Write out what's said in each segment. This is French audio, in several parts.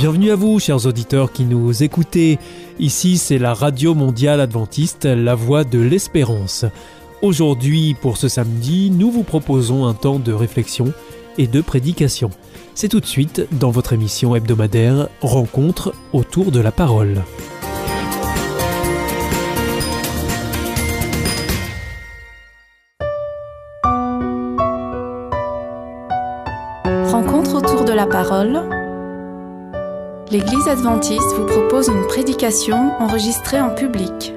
Bienvenue à vous, chers auditeurs qui nous écoutez. Ici, c'est la Radio Mondiale Adventiste, la voix de l'espérance. Aujourd'hui, pour ce samedi, nous vous proposons un temps de réflexion et de prédication. C'est tout de suite dans votre émission hebdomadaire Rencontre autour de la parole. Rencontre autour de la parole. L'Église adventiste vous propose une prédication enregistrée en public.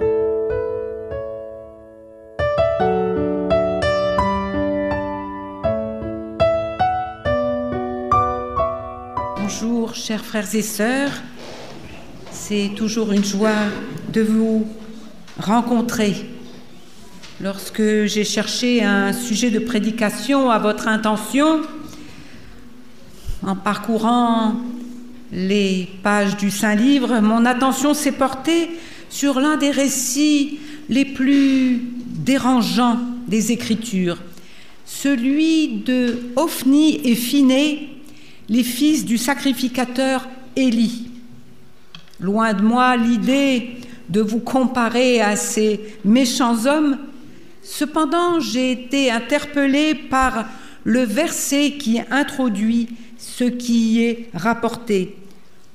Bonjour chers frères et sœurs, c'est toujours une joie de vous rencontrer. Lorsque j'ai cherché un sujet de prédication à votre intention, en parcourant les pages du Saint-Livre, mon attention s'est portée sur l'un des récits les plus dérangeants des Écritures, celui de Ophni et Phiné, les fils du sacrificateur Élie. Loin de moi l'idée de vous comparer à ces méchants hommes, cependant j'ai été interpellée par le verset qui introduit ce qui y est rapporté.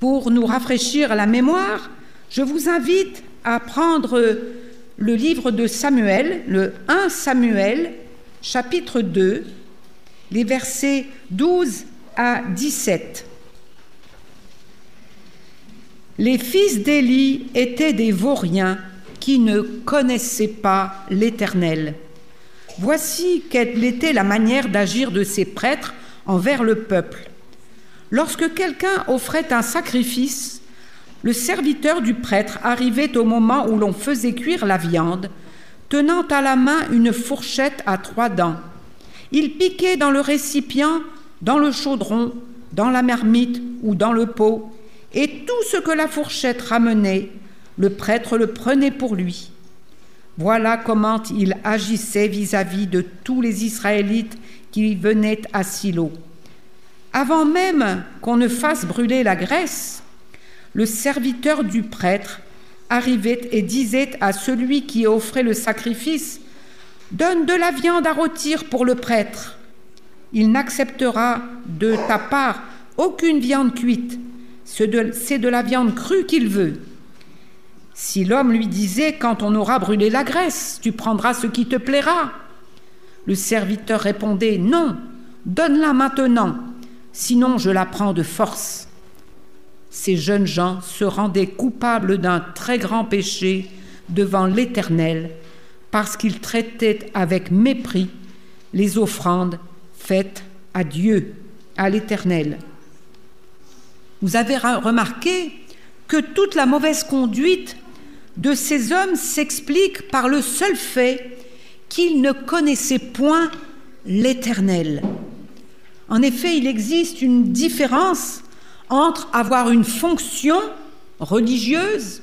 Pour nous rafraîchir la mémoire, je vous invite à prendre le livre de Samuel, le 1 Samuel, chapitre 2, les versets 12 à 17. Les fils d'Élie étaient des vauriens qui ne connaissaient pas l'Éternel. Voici quelle était la manière d'agir de ces prêtres envers le peuple. Lorsque quelqu'un offrait un sacrifice, le serviteur du prêtre arrivait au moment où l'on faisait cuire la viande, tenant à la main une fourchette à trois dents. Il piquait dans le récipient, dans le chaudron, dans la marmite ou dans le pot, et tout ce que la fourchette ramenait, le prêtre le prenait pour lui. Voilà comment il agissait vis-à-vis de tous les Israélites qui venaient à Silo. Avant même qu'on ne fasse brûler la graisse, le serviteur du prêtre arrivait et disait à celui qui offrait le sacrifice Donne de la viande à rôtir pour le prêtre. Il n'acceptera de ta part aucune viande cuite, c'est de, la viande crue qu'il veut. Si l'homme lui disait Quand on aura brûlé la graisse, tu prendras ce qui te plaira. Le serviteur répondait Non, donne-la maintenant sinon je la prends de force. Ces jeunes gens se rendaient coupables d'un très grand péché devant l'Éternel, parce qu'ils traitaient avec mépris les offrandes faites à Dieu, à l'Éternel. Vous avez remarqué que toute la mauvaise conduite de ces hommes s'explique par le seul fait qu'ils ne connaissaient point l'Éternel. En effet, il existe une différence entre avoir une fonction religieuse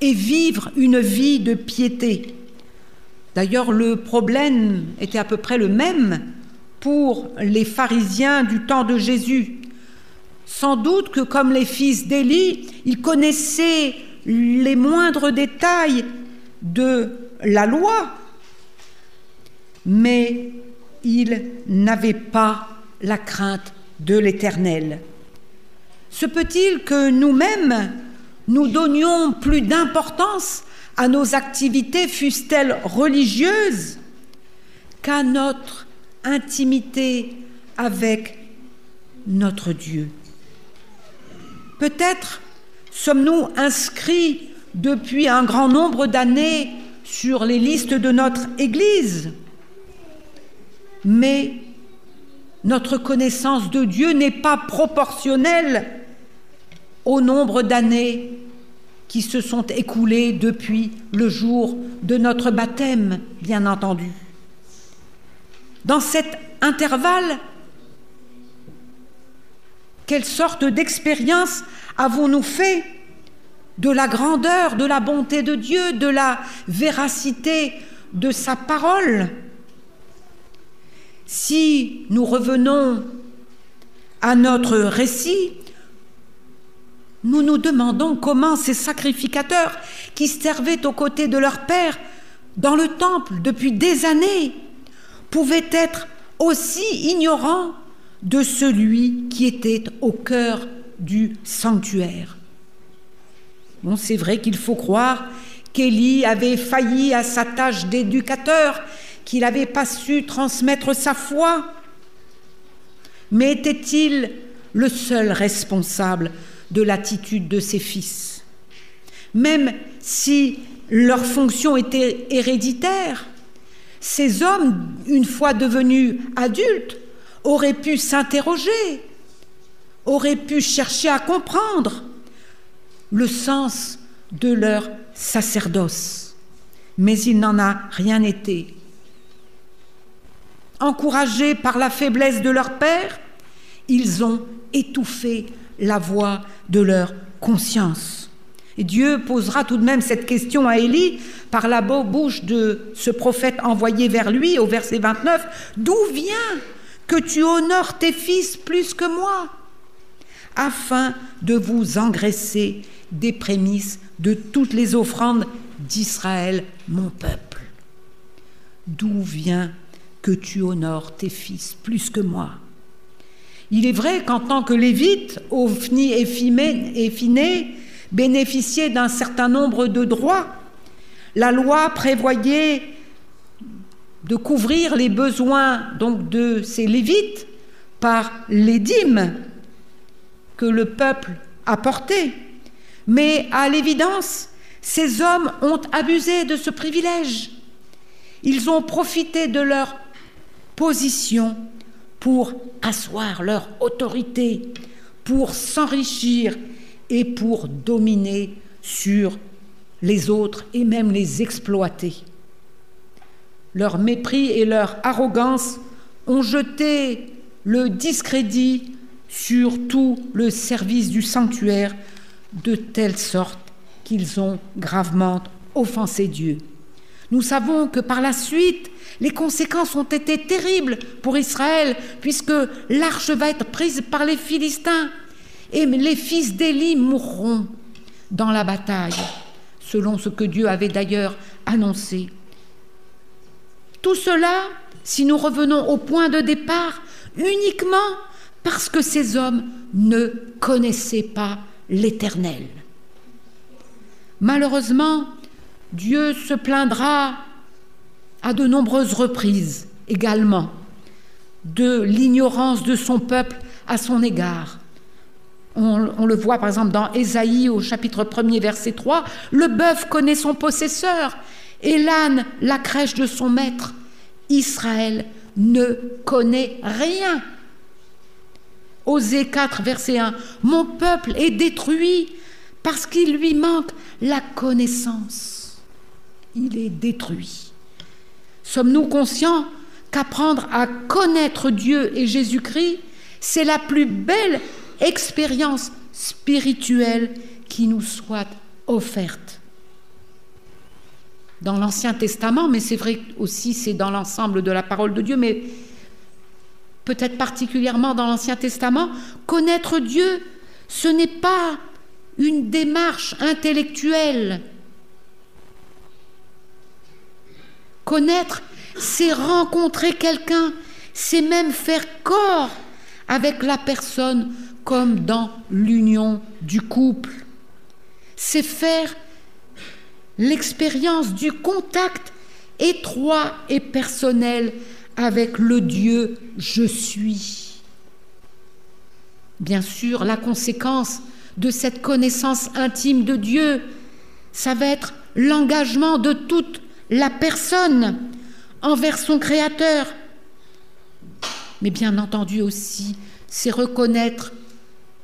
et vivre une vie de piété. D'ailleurs, le problème était à peu près le même pour les pharisiens du temps de Jésus. Sans doute que comme les fils d'Élie, ils connaissaient les moindres détails de la loi, mais ils n'avaient pas la crainte de l'Éternel. Se peut-il que nous-mêmes, nous donnions plus d'importance à nos activités, fussent-elles religieuses, qu'à notre intimité avec notre Dieu? Peut-être sommes-nous inscrits depuis un grand nombre d'années sur les listes de notre Église, mais notre connaissance de Dieu n'est pas proportionnelle au nombre d'années qui se sont écoulées depuis le jour de notre baptême, bien entendu. Dans cet intervalle, quelle sorte d'expérience avons-nous fait de la grandeur, de la bonté de Dieu, de la véracité de sa parole? Si nous revenons à notre récit, nous nous demandons comment ces sacrificateurs qui servaient aux côtés de leur Père dans le temple depuis des années pouvaient être aussi ignorants de celui qui était au cœur du sanctuaire. Bon, c'est vrai qu'il faut croire qu'Élie avait failli à sa tâche d'éducateur, qu'il n'avait pas su transmettre sa foi. Mais était-il le seul responsable de l'attitude de ses fils? Même si leur fonction était héréditaire, ces hommes, une fois devenus adultes, auraient pu s'interroger, auraient pu chercher à comprendre le sens de leur sacerdoce. Mais il n'en a rien été. Encouragés par la faiblesse de leur père, ils ont étouffé la voix de leur conscience. Et Dieu posera tout de même cette question à Élie par la bouche de ce prophète envoyé vers lui au verset 29. D'où vient que tu honores tes fils plus que moi? Afin de vous engraisser des prémices de toutes les offrandes d'Israël, mon peuple. D'où vient que tu honores tes fils plus que moi Il est vrai qu'en tant que lévite, Ophni et Phiné bénéficiaient d'un certain nombre de droits. La loi prévoyait de couvrir les besoins donc de ces lévites par les dîmes que le peuple apportait. Mais à l'évidence, ces hommes ont abusé de ce privilège. Ils ont profité de leur position pour asseoir leur autorité, pour s'enrichir et pour dominer sur les autres et même les exploiter. Leur mépris et leur arrogance ont jeté le discrédit sur tout le service du sanctuaire de telle sorte qu'ils ont gravement offensé Dieu. Nous savons que par la suite, les conséquences ont été terribles pour Israël, puisque l'arche va être prise par les Philistins, et les fils d'Élie mourront dans la bataille, selon ce que Dieu avait d'ailleurs annoncé. Tout cela, si nous revenons au point de départ, uniquement parce que ces hommes ne connaissaient pas l'Éternel. Malheureusement, Dieu se plaindra à de nombreuses reprises également de l'ignorance de son peuple à son égard. On, le voit par exemple dans Ésaïe au chapitre 1er verset 3, le bœuf connaît son possesseur et l'âne la crèche de son maître. Israël ne connaît rien Osée 4, verset 1, Mon peuple est détruit parce qu'il lui manque la connaissance. Il est détruit. Sommes-nous conscients qu'apprendre à connaître Dieu et Jésus-Christ, c'est la plus belle expérience spirituelle qui nous soit offerte? Dans l'Ancien Testament, mais c'est vrai aussi c'est dans l'ensemble de la parole de Dieu, mais peut-être particulièrement dans l'Ancien Testament, connaître Dieu, ce n'est pas une démarche intellectuelle. Connaître, c'est rencontrer quelqu'un, c'est même faire corps avec la personne comme dans l'union du couple. C'est faire l'expérience du contact étroit et personnel avec le Dieu je suis. Bien sûr, la conséquence de cette connaissance intime de Dieu, ça va être l'engagement de toute la personne envers son Créateur. Mais bien entendu aussi, c'est reconnaître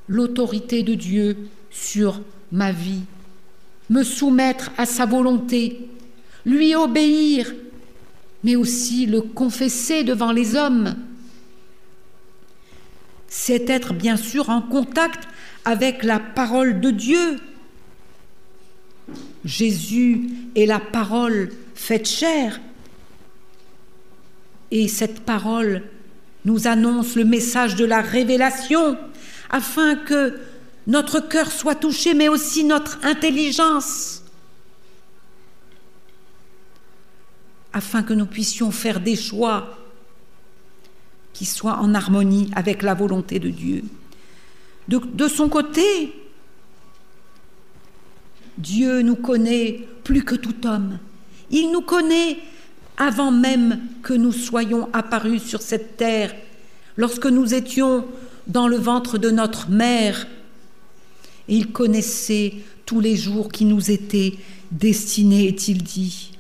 l'autorité de Dieu sur ma vie, me soumettre à sa volonté, lui obéir mais aussi le confesser devant les hommes. C'est être bien sûr en contact avec la parole de Dieu. Jésus est la parole faite chair. Et cette parole nous annonce le message de la révélation afin que notre cœur soit touché, mais aussi notre intelligence, afin que nous puissions faire des choix qui soient en harmonie avec la volonté de Dieu. De son côté, Dieu nous connaît plus que tout homme. Il nous connaît avant même que nous soyons apparus sur cette terre, lorsque nous étions dans le ventre de notre mère. Et il connaissait tous les jours qui nous étaient destinés, est-il dit.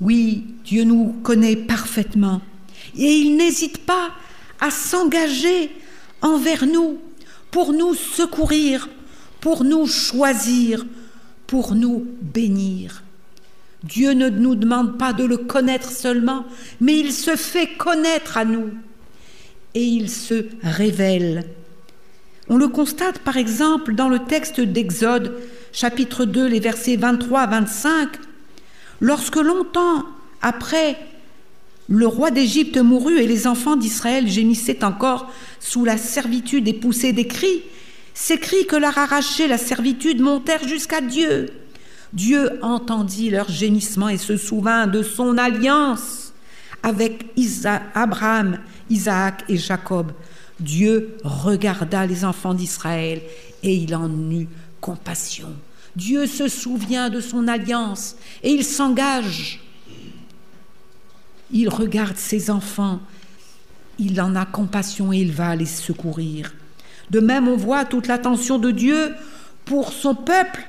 Oui, Dieu nous connaît parfaitement et il n'hésite pas à s'engager envers nous pour nous secourir, pour nous choisir, pour nous bénir. Dieu ne nous demande pas de le connaître seulement, mais il se fait connaître à nous et il se révèle. On le constate par exemple dans le texte d'Exode, chapitre 2, les versets 23 à 25, lorsque longtemps après le roi d'Égypte mourut et les enfants d'Israël gémissaient encore sous la servitude et poussaient des cris, ces cris que leur arrachait la servitude montèrent jusqu'à Dieu. Dieu entendit leurs gémissements et se souvint de son alliance avec Abraham, Isaac et Jacob. Dieu regarda les enfants d'Israël et il en eut compassion. Dieu se souvient de son alliance et il s'engage. Il regarde ses enfants, il en a compassion et il va les secourir. De même, on voit toute l'attention de Dieu pour son peuple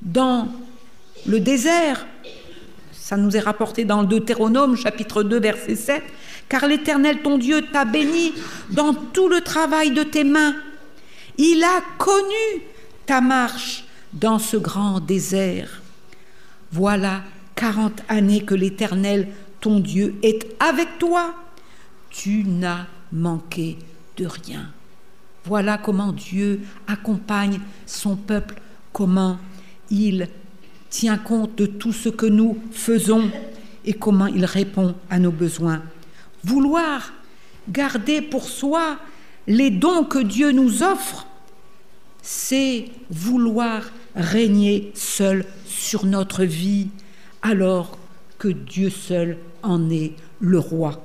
dans le désert. Ça nous est rapporté dans le Deutéronome chapitre 2 verset 7. Car l'Éternel ton Dieu t'a béni dans tout le travail de tes mains. Il a connu ta marche dans ce grand désert. Voilà quarante années que l'Éternel ton Dieu est avec toi. Tu n'as manqué de rien. Voilà comment Dieu accompagne son peuple, comment il tient compte de tout ce que nous faisons et comment il répond à nos besoins. Vouloir garder pour soi les dons que Dieu nous offre, c'est vouloir régner seul sur notre vie alors que Dieu seul en est le roi.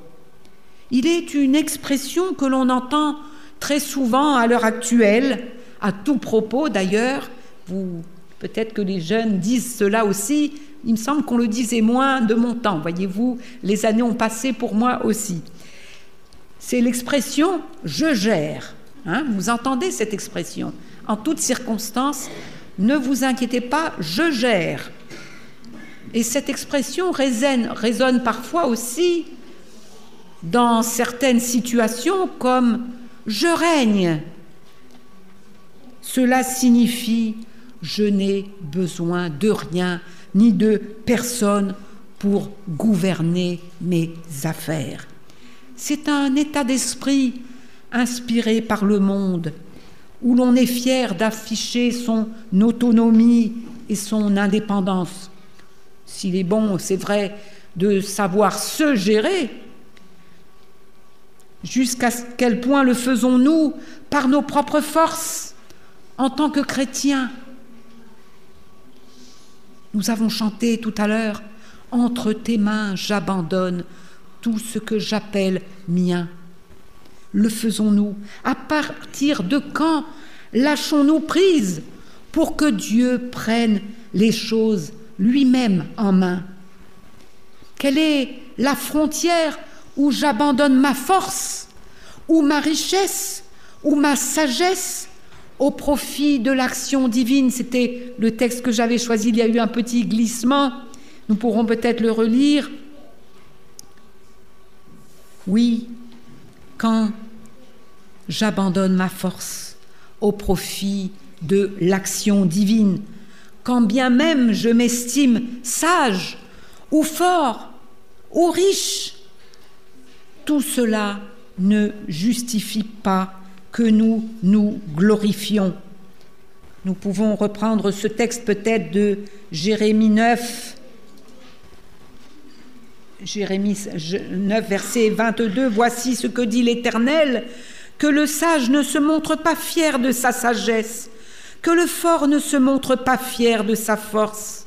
Il est une expression que l'on entend très souvent à l'heure actuelle, à tout propos d'ailleurs. Vous Peut-être que les jeunes disent cela aussi. Il me semble qu'on le disait moins de mon temps. Voyez-vous, les années ont passé pour moi aussi. C'est l'expression je gère. Hein. vous entendez cette expression En toutes circonstances, ne vous inquiétez pas, je gère. Et cette expression résonne, résonne parfois aussi dans certaines situations comme je règne. Cela signifie je n'ai besoin de rien ni de personne pour gouverner mes affaires. C'est un état d'esprit inspiré par le monde, où l'on est fier d'afficher son autonomie et son indépendance. S'il est bon, c'est vrai, de savoir se gérer, jusqu'à quel point le faisons-nous par nos propres forces en tant que chrétiens? Nous avons chanté tout à l'heure Entre tes mains, j'abandonne tout ce que j'appelle mien. Le faisons-nous? À partir de quand lâchons-nous prise pour que Dieu prenne les choses lui-même en main? Quelle est la frontière où j'abandonne ma force, ou ma richesse, ou ma sagesse au profit de l'action divine. C'était le texte que j'avais choisi, il y a eu un petit glissement, nous pourrons peut-être le relire. Oui, quand j'abandonne ma force au profit de l'action divine, quand bien même je m'estime sage ou fort ou riche, tout cela ne justifie pas que nous nous glorifions. Nous pouvons reprendre ce texte peut-être de Jérémie 9, Jérémie 9, verset 22, Voici ce que dit l'Éternel, que le sage ne se montre pas fier de sa sagesse, que le fort ne se montre pas fier de sa force,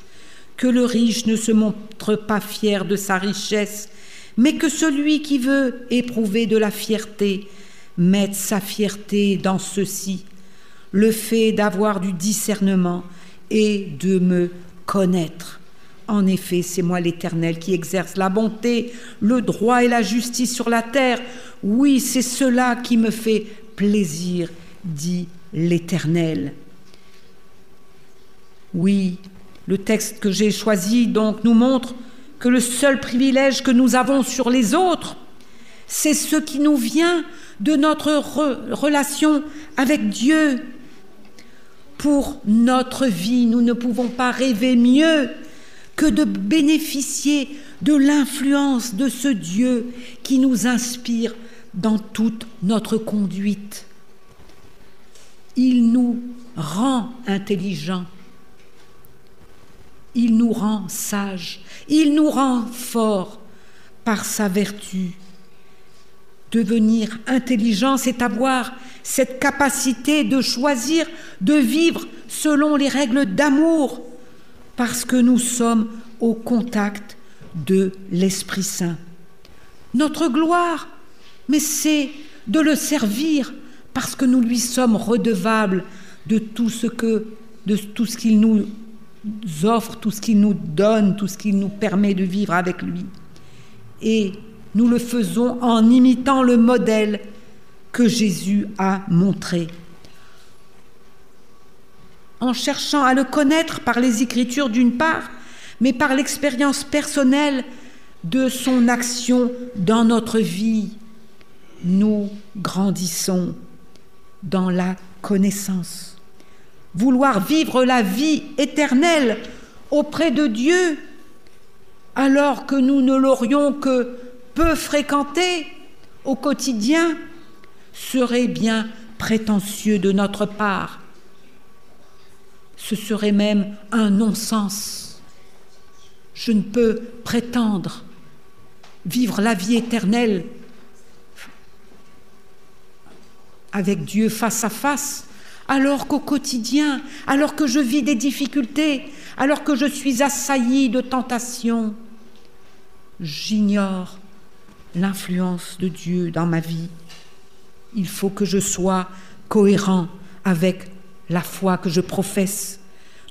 que le riche ne se montre pas fier de sa richesse, mais que celui qui veut éprouver de la fierté mette sa fierté dans ceci, le fait d'avoir du discernement et de me connaître. En effet, c'est moi l'Éternel qui exerce la bonté, le droit et la justice sur la terre. Oui, c'est cela qui me fait plaisir, dit l'Éternel. Oui, le texte que j'ai choisi donc nous montre que le seul privilège que nous avons sur les autres, c'est ce qui nous vient de notre relation avec Dieu. Pour notre vie, nous ne pouvons pas rêver mieux que de bénéficier de l'influence de ce Dieu qui nous inspire dans toute notre conduite. Il nous rend intelligents, il nous rend sages, il nous rend forts par sa vertu. Devenir intelligent, c'est avoir cette capacité de choisir, de vivre selon les règles d'amour, parce que nous sommes au contact de l'Esprit Saint. Notre gloire, mais c'est de le servir parce que nous lui sommes redevables de tout ce de tout ce qu'il nous offre, tout ce qu'il nous donne, tout ce qu'il nous permet de vivre avec lui. Et nous le faisons en imitant le modèle que Jésus a montré. En cherchant à le connaître par les Écritures d'une part, mais par l'expérience personnelle de son action dans notre vie, nous grandissons dans la connaissance. Vouloir vivre la vie éternelle auprès de Dieu, alors que nous ne l'aurions que peu fréquenté au quotidien serait bien prétentieux de notre part. Ce serait même un non-sens. Je ne peux prétendre vivre la vie éternelle avec Dieu face à face, alors qu'au quotidien, alors que je vis des difficultés, alors que je suis assailli de tentations, j'ignore l'influence de Dieu dans ma vie. Il faut que je sois cohérent avec la foi que je professe.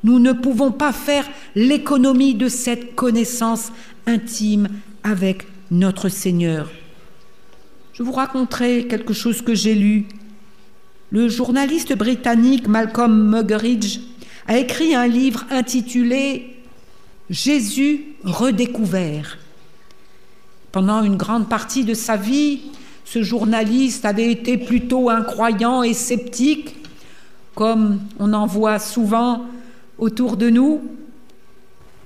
Nous ne pouvons pas faire l'économie de cette connaissance intime avec notre Seigneur. Je vous raconterai quelque chose que j'ai lu. Le journaliste britannique Malcolm Muggeridge a écrit un livre intitulé Jésus redécouvert. Pendant une grande partie de sa vie, ce journaliste avait été plutôt incroyant et sceptique, comme on en voit souvent autour de nous.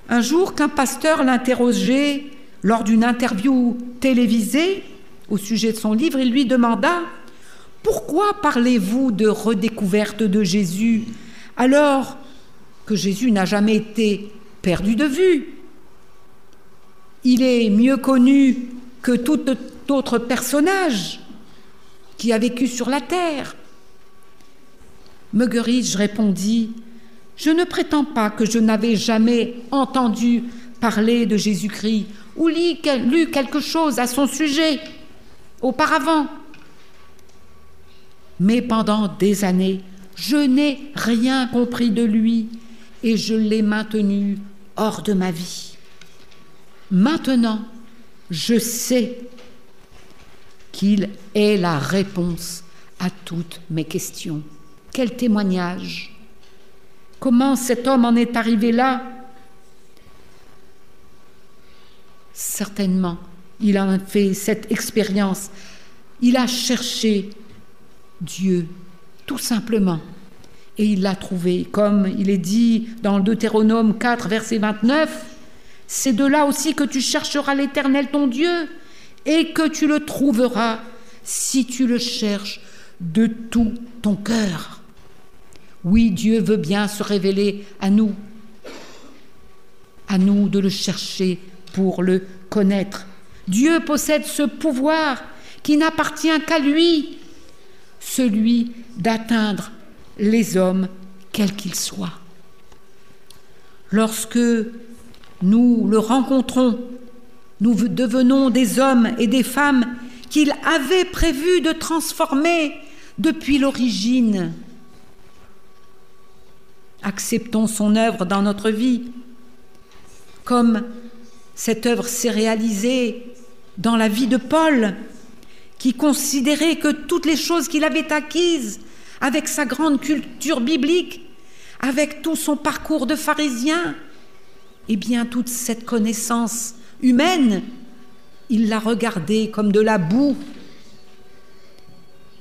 Un jour qu'un pasteur l'interrogeait lors d'une interview télévisée au sujet de son livre, il lui demanda Pourquoi parlez-vous de redécouverte de Jésus alors que Jésus n'a jamais été perdu de vue? Il est mieux connu que tout autre personnage qui a vécu sur la terre. Muggeridge répondit Je ne prétends pas que je n'avais jamais entendu parler de Jésus-Christ ou lu quelque chose à son sujet auparavant. Mais pendant des années, je n'ai rien compris de lui et je l'ai maintenu hors de ma vie. Maintenant, je sais qu'il est la réponse à toutes mes questions. Quel témoignage Comment cet homme en est arrivé là? Certainement, il a fait cette expérience. Il a cherché Dieu, tout simplement. Et il l'a trouvé, comme il est dit dans Deutéronome 4, verset 29. C'est de là aussi que tu chercheras l'Éternel ton Dieu et que tu le trouveras si tu le cherches de tout ton cœur. Oui, Dieu veut bien se révéler à nous. À nous de le chercher pour le connaître. Dieu possède ce pouvoir qui n'appartient qu'à lui. Celui d'atteindre les hommes, quels qu'ils soient. Lorsque nous le rencontrons, nous devenons des hommes et des femmes qu'il avait prévu de transformer depuis l'origine. Acceptons son œuvre dans notre vie, comme cette œuvre s'est réalisée dans la vie de Paul, qui considérait que toutes les choses qu'il avait acquises avec sa grande culture biblique, avec tout son parcours de pharisien, eh bien toute cette connaissance humaine, il l'a regardée comme de la boue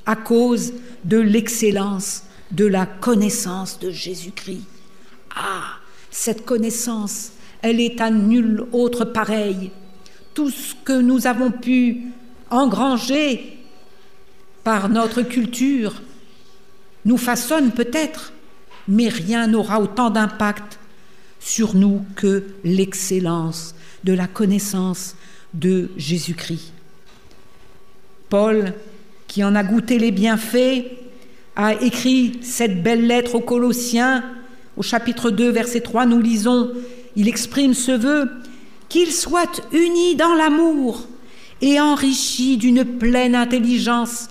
à cause de l'excellence de la connaissance de Jésus-Christ. Ah, cette connaissance, elle est à nul autre pareille. Tout ce que nous avons pu engranger par notre culture nous façonne peut-être, mais rien n'aura autant d'impact sur nous que l'excellence de la connaissance de Jésus-Christ. Paul, qui en a goûté les bienfaits, a écrit cette belle lettre aux Colossiens. Au chapitre 2, verset 3, nous lisons, il exprime ce vœu, qu'ils soient unis dans l'amour et enrichis d'une pleine intelligence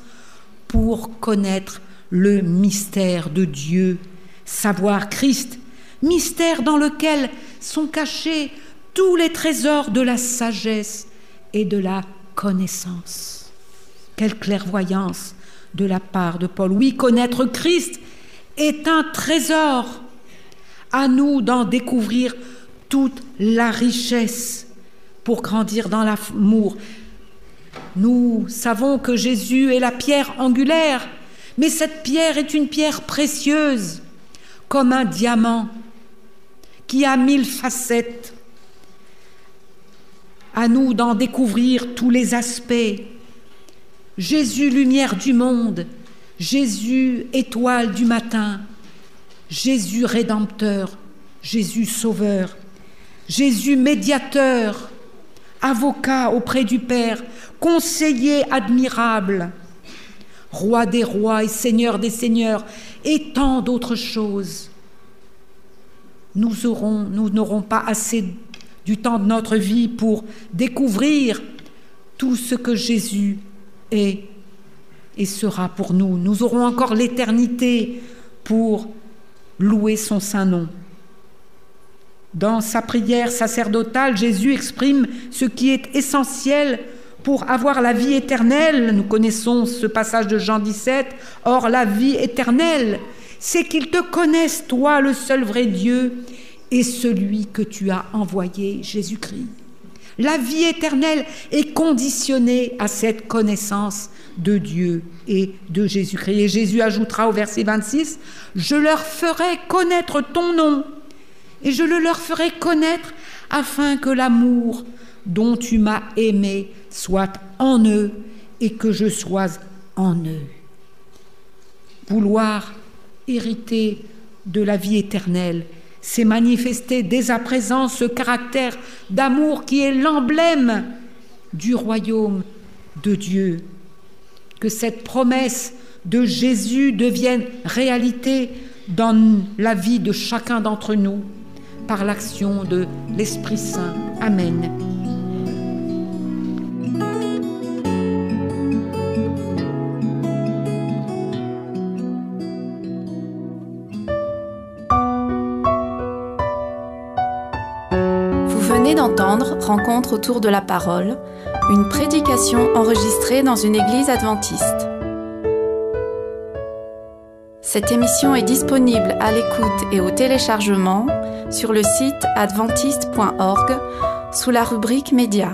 pour connaître le mystère de Dieu, savoir Christ, mystère dans lequel sont cachés tous les trésors de la sagesse et de la connaissance. Quelle clairvoyance de la part de Paul. Oui, connaître Christ est un trésor. À nous d'en découvrir toute la richesse pour grandir dans l'amour. Nous savons que Jésus est la pierre angulaire, mais cette pierre est une pierre précieuse, comme un diamant qui a mille facettes. À nous d'en découvrir tous les aspects. Jésus, lumière du monde, Jésus, étoile du matin, Jésus, rédempteur, Jésus, sauveur, Jésus, médiateur, avocat auprès du Père, conseiller admirable, roi des rois et seigneur des seigneurs, et tant d'autres choses nous aurons, n'aurons pas assez du temps de notre vie pour découvrir tout ce que Jésus est et sera pour nous. Nous aurons encore l'éternité pour louer son saint nom. Dans sa prière sacerdotale, Jésus exprime ce qui est essentiel pour avoir la vie éternelle. Nous connaissons ce passage de Jean 17. Or, la vie éternelle, c'est qu'ils te connaissent, toi, le seul vrai Dieu, et celui que tu as envoyé, Jésus-Christ. La vie éternelle est conditionnée à cette connaissance de Dieu et de Jésus-Christ. Et Jésus ajoutera au verset 26, Je leur ferai connaître ton nom, et je le leur ferai connaître afin que l'amour dont tu m'as aimé soit en eux et que je sois en eux. Vouloir hérité de la vie éternelle, c'est manifester dès à présent ce caractère d'amour qui est l'emblème du royaume de Dieu. Que cette promesse de Jésus devienne réalité dans la vie de chacun d'entre nous par l'action de l'Esprit Saint. Amen. d'entendre Rencontre autour de la parole, une prédication enregistrée dans une église adventiste. Cette émission est disponible à l'écoute et au téléchargement sur le site adventiste.org sous la rubrique Médias.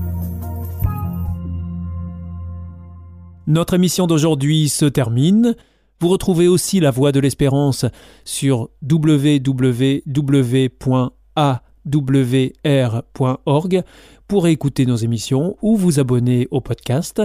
Notre émission d'aujourd'hui se termine. Vous retrouvez aussi La Voix de l'Espérance sur www.awr.org pour écouter nos émissions ou vous abonner au podcast.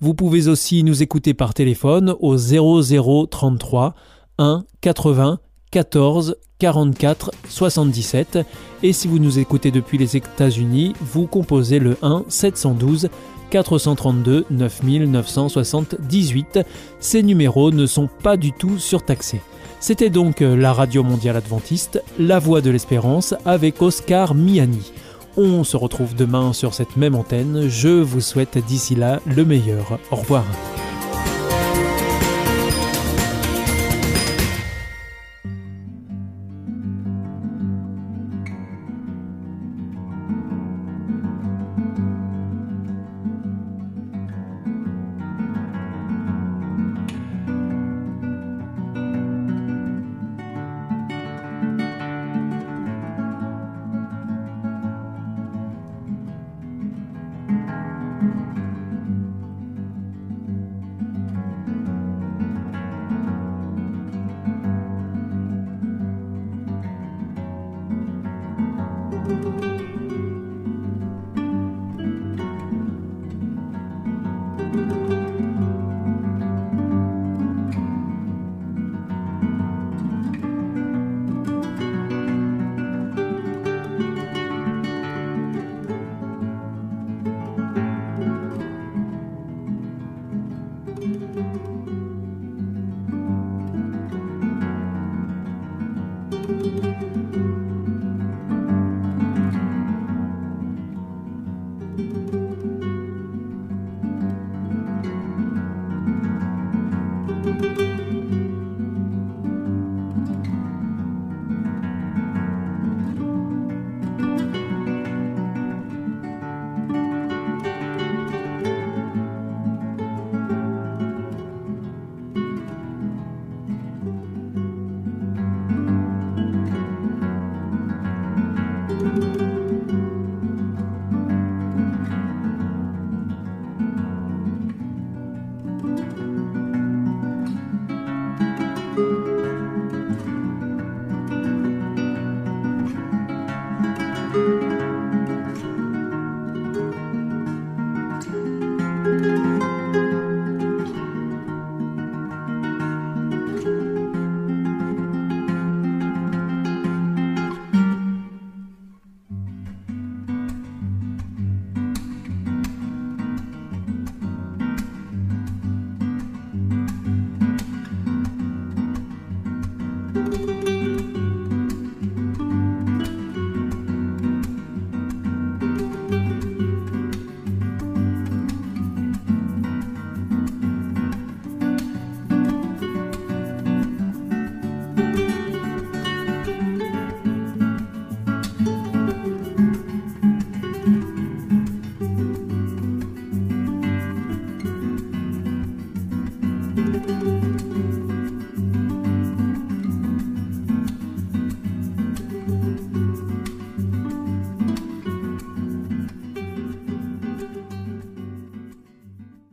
Vous pouvez aussi nous écouter par téléphone au 0033 1 80 14 44 77 et si vous nous écoutez depuis les États-Unis, vous composez le 1 712 432 9978. Ces numéros ne sont pas du tout surtaxés. C'était donc la Radio Mondiale Adventiste, La Voix de l'Espérance avec Oscar Miani. On se retrouve demain sur cette même antenne. Je vous souhaite d'ici là le meilleur. Au revoir.